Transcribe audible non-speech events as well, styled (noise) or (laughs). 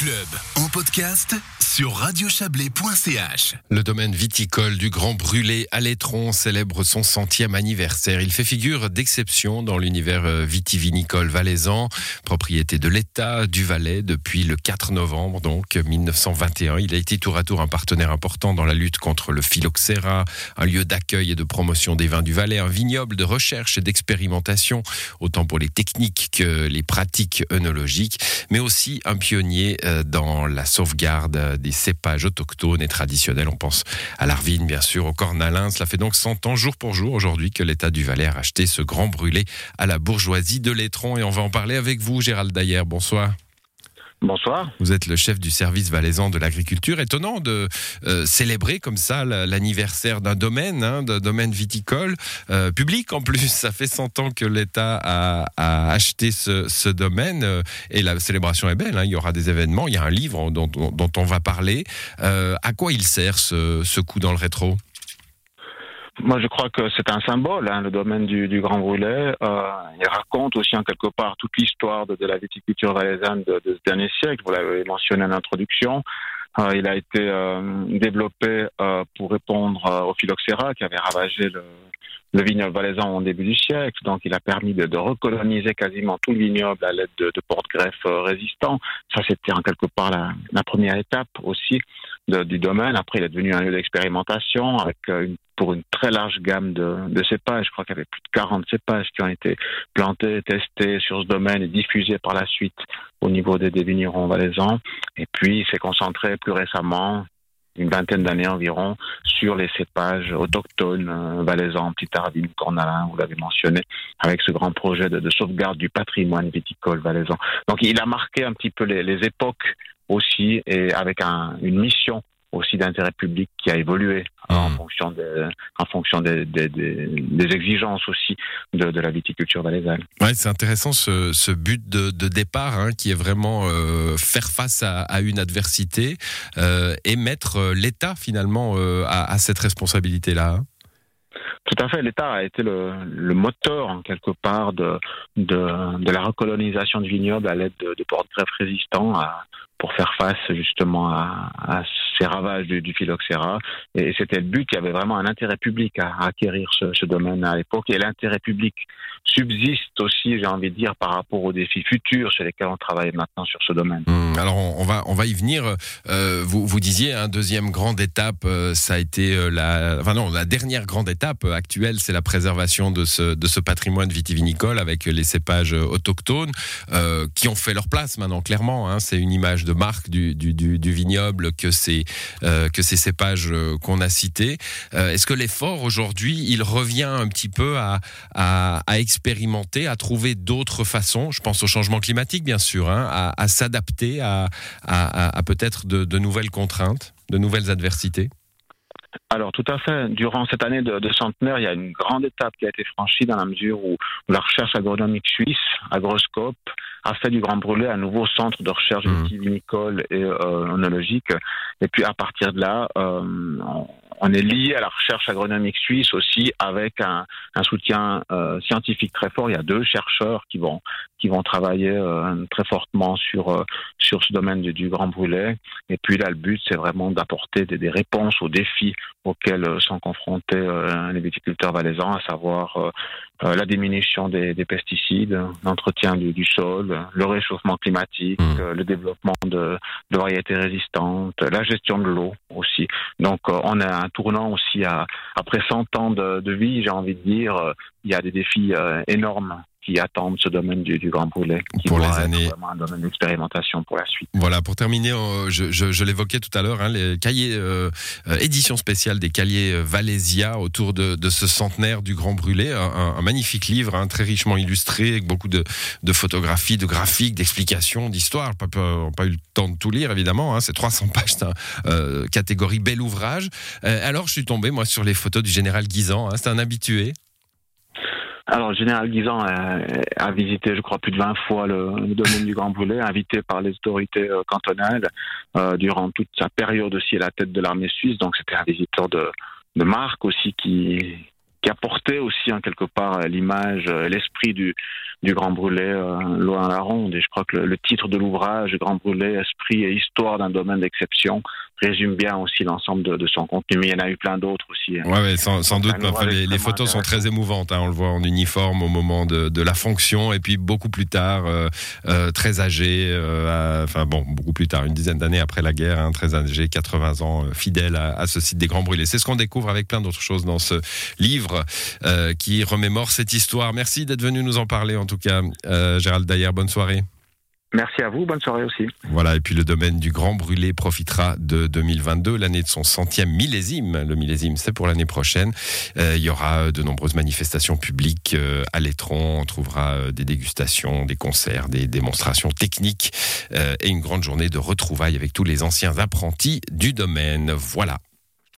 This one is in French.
Club en podcast sur radiochablais.ch. Le domaine viticole du Grand Brûlé à l'Étron célèbre son centième anniversaire. Il fait figure d'exception dans l'univers euh, vitivinicole valaisan, propriété de l'État du Valais depuis le 4 novembre donc 1921. Il a été tour à tour un partenaire important dans la lutte contre le phylloxéra, un lieu d'accueil et de promotion des vins du Valais, un vignoble de recherche et d'expérimentation, autant pour les techniques que les pratiques œnologiques, mais aussi un pionnier dans la sauvegarde des cépages autochtones et traditionnels. On pense à l'Arvine, bien sûr, au cornalin. Cela fait donc 100 ans, jour pour jour, aujourd'hui, que l'État du Valais a racheté ce grand brûlé à la bourgeoisie de l'Étron. Et on va en parler avec vous, Gérald Dayer. Bonsoir. Bonsoir. Vous êtes le chef du service valaisan de l'agriculture. Étonnant de euh, célébrer comme ça l'anniversaire d'un domaine, hein, d'un domaine viticole, euh, public en plus. Ça fait 100 ans que l'État a, acheté ce, domaine euh, et la célébration est belle. Hein. Il y aura des événements, il y a un livre dont, on va parler. à quoi il sert ce, ce coup dans le rétro? Moi, je crois que c'est un symbole, hein, le domaine du, Grand Brûlé. Euh, il raconte aussi en quelque part toute l'histoire de, la viticulture valaisanne de, ce dernier siècle. Vous l'avez mentionné en introduction. Euh, il a été euh, développé euh, pour répondre euh, au phylloxéra qui avait ravagé le, le vignoble valaisan au début du siècle. Donc, il a permis de, recoloniser quasiment tout le vignoble à l'aide de, de porte-greffes résistants. Ça, c'était en quelque part la première étape aussi du domaine. Après, il est devenu un lieu d'expérimentation une pour une très large gamme de, de cépages. Je crois qu'il y avait plus de 40 cépages qui ont été plantés, testés sur ce domaine et diffusés par la suite au niveau des, des vignerons valaisans. Et puis, il s'est concentré plus récemment, une vingtaine d'années environ, sur les cépages autochtones euh, valaisans, Petit Ardine, Cornalin, vous l'avez mentionné, avec ce grand projet de, de, sauvegarde du patrimoine viticole valaisan. Donc, il a marqué un petit peu les, époques aussi, et avec un, une mission aussi d'intérêt public qui a évolué en mmh. fonction, de, en fonction des, des, des, exigences aussi de, de, la viticulture valaisanne. Ouais, c'est intéressant ce, ce, but de, de départ hein, qui est vraiment euh, faire face à, à une adversité euh, et mettre euh, l'État finalement euh, à, à, cette responsabilité-là. Hein. Tout à fait, l'État a été le, le, moteur en quelque part de, de, de la recolonisation du vignoble à l'aide de, de porte-greffes résistants à, pour faire face justement à, à ces ravages du, du. Et c'était le but. Il y avait vraiment un intérêt public à, acquérir ce, domaine à l'époque. Et l'intérêt public subsiste aussi, j'ai envie de dire, par rapport aux défis futurs sur lesquels on travaille maintenant sur ce domaine. Mmh, alors on, va on va y venir. Euh, vous vous disiez hein, deuxième grande étape, euh, ça a été euh, la, enfin non, la dernière grande étape actuelle, c'est la préservation de ce de ce patrimoine vitivinicole avec les cépages autochtones qui ont fait leur place maintenant clairement. Hein, c'est une image de marque du, du, vignoble que ces, que ces cépages euh, qu'on a cités. Euh, Est-ce que l'effort aujourd'hui, il revient un petit peu à, expérimenter, à trouver d'autres façons Je pense au changement climatique, bien sûr, hein, à, s'adapter à, peut-être de, nouvelles contraintes, de nouvelles adversités? Alors tout à fait. Durant cette année de, centenaire, il y a une grande étape qui a été franchie dans la mesure où la recherche agronomique suisse, Agroscope, a fait du Grand Brûlé un nouveau centre de recherche mmh. vitivinicole et euh, onologique. Et puis à partir de là, euh, on est lié à la recherche agronomique suisse aussi avec un, un soutien euh, scientifique très fort. Il y a deux chercheurs qui vont qui vont travailler euh, très fortement sur euh, sur ce domaine du, du, grand brûlé. Et puis là, le but, c'est vraiment d'apporter des, des, réponses aux défis auxquels sont confrontés euh, les viticulteurs valaisans, à savoir la diminution des, des pesticides, l'entretien du, du, sol, le réchauffement climatique, mmh. le développement de, de, variétés résistantes, la gestion de l'eau aussi. Donc, on a un tournant aussi à, après 100 ans de, de vie, j'ai envie de dire, il y a des défis énormes qui attendent ce domaine du, du Grand Brûlé. Qui pour les années. Vraiment un domaine d'expérimentation pour la suite. Voilà, pour terminer, je, je, je l'évoquais tout à l'heure, hein, les cahiers, euh, euh, édition spéciale des cahiers euh, Valésia autour de, de, ce centenaire du Grand Brûlé. Un, un magnifique livre, hein, très richement illustré, avec beaucoup de, de photographies, de graphiques, d'explications, d'histoires. Pas, pas, pas, eu le temps de tout lire, évidemment. Hein, c'est 300 (laughs) pages, euh, catégorie bel ouvrage. alors, je suis tombé, moi, sur les photos du général Guisan. Hein, c'est un habitué. Alors, le général Guisan a, a, visité, je crois, plus de 20 fois le, domaine du Grand Brûlé, invité par les autorités euh, cantonales euh, durant toute sa période aussi à la tête de l'armée suisse. Donc, c'était un visiteur de, marque aussi qui, qui a porté aussi en quelque part l'image, l'esprit du, du Grand Brûlé loin à la ronde. Et je crois que le, titre de l'ouvrage, Grand Brûlé, esprit et histoire d'un domaine d'exception, résume bien aussi l'ensemble de, son contenu. Mais il y en a eu plein d'autres aussi. Hein. Ouais, sans, doute. les, photos sont très émouvantes. Hein. on le voit en uniforme au moment de, la fonction, et puis beaucoup plus tard, euh, euh, très âgé. Euh, enfin bon, beaucoup plus tard, une dizaine d'années après la guerre, hein, très âgé, 80 ans, fidèle à, ce site des Grands Brûlés. C'est ce qu'on découvre avec plein d'autres choses dans ce livre qui remémore cette histoire. Merci d'être venu nous en parler, en tout cas, Gérald Dayer. Bonne soirée. Merci à vous, bonne soirée aussi. Voilà, et puis le domaine du Grand Brûlé profitera de 2022, l'année de son centième millésime. Le millésime, c'est pour l'année prochaine. Euh, il y aura de nombreuses manifestations publiques euh, à l'étron. On trouvera euh, des dégustations, des concerts, des démonstrations techniques et une grande journée de retrouvailles avec tous les anciens apprentis du domaine. Voilà.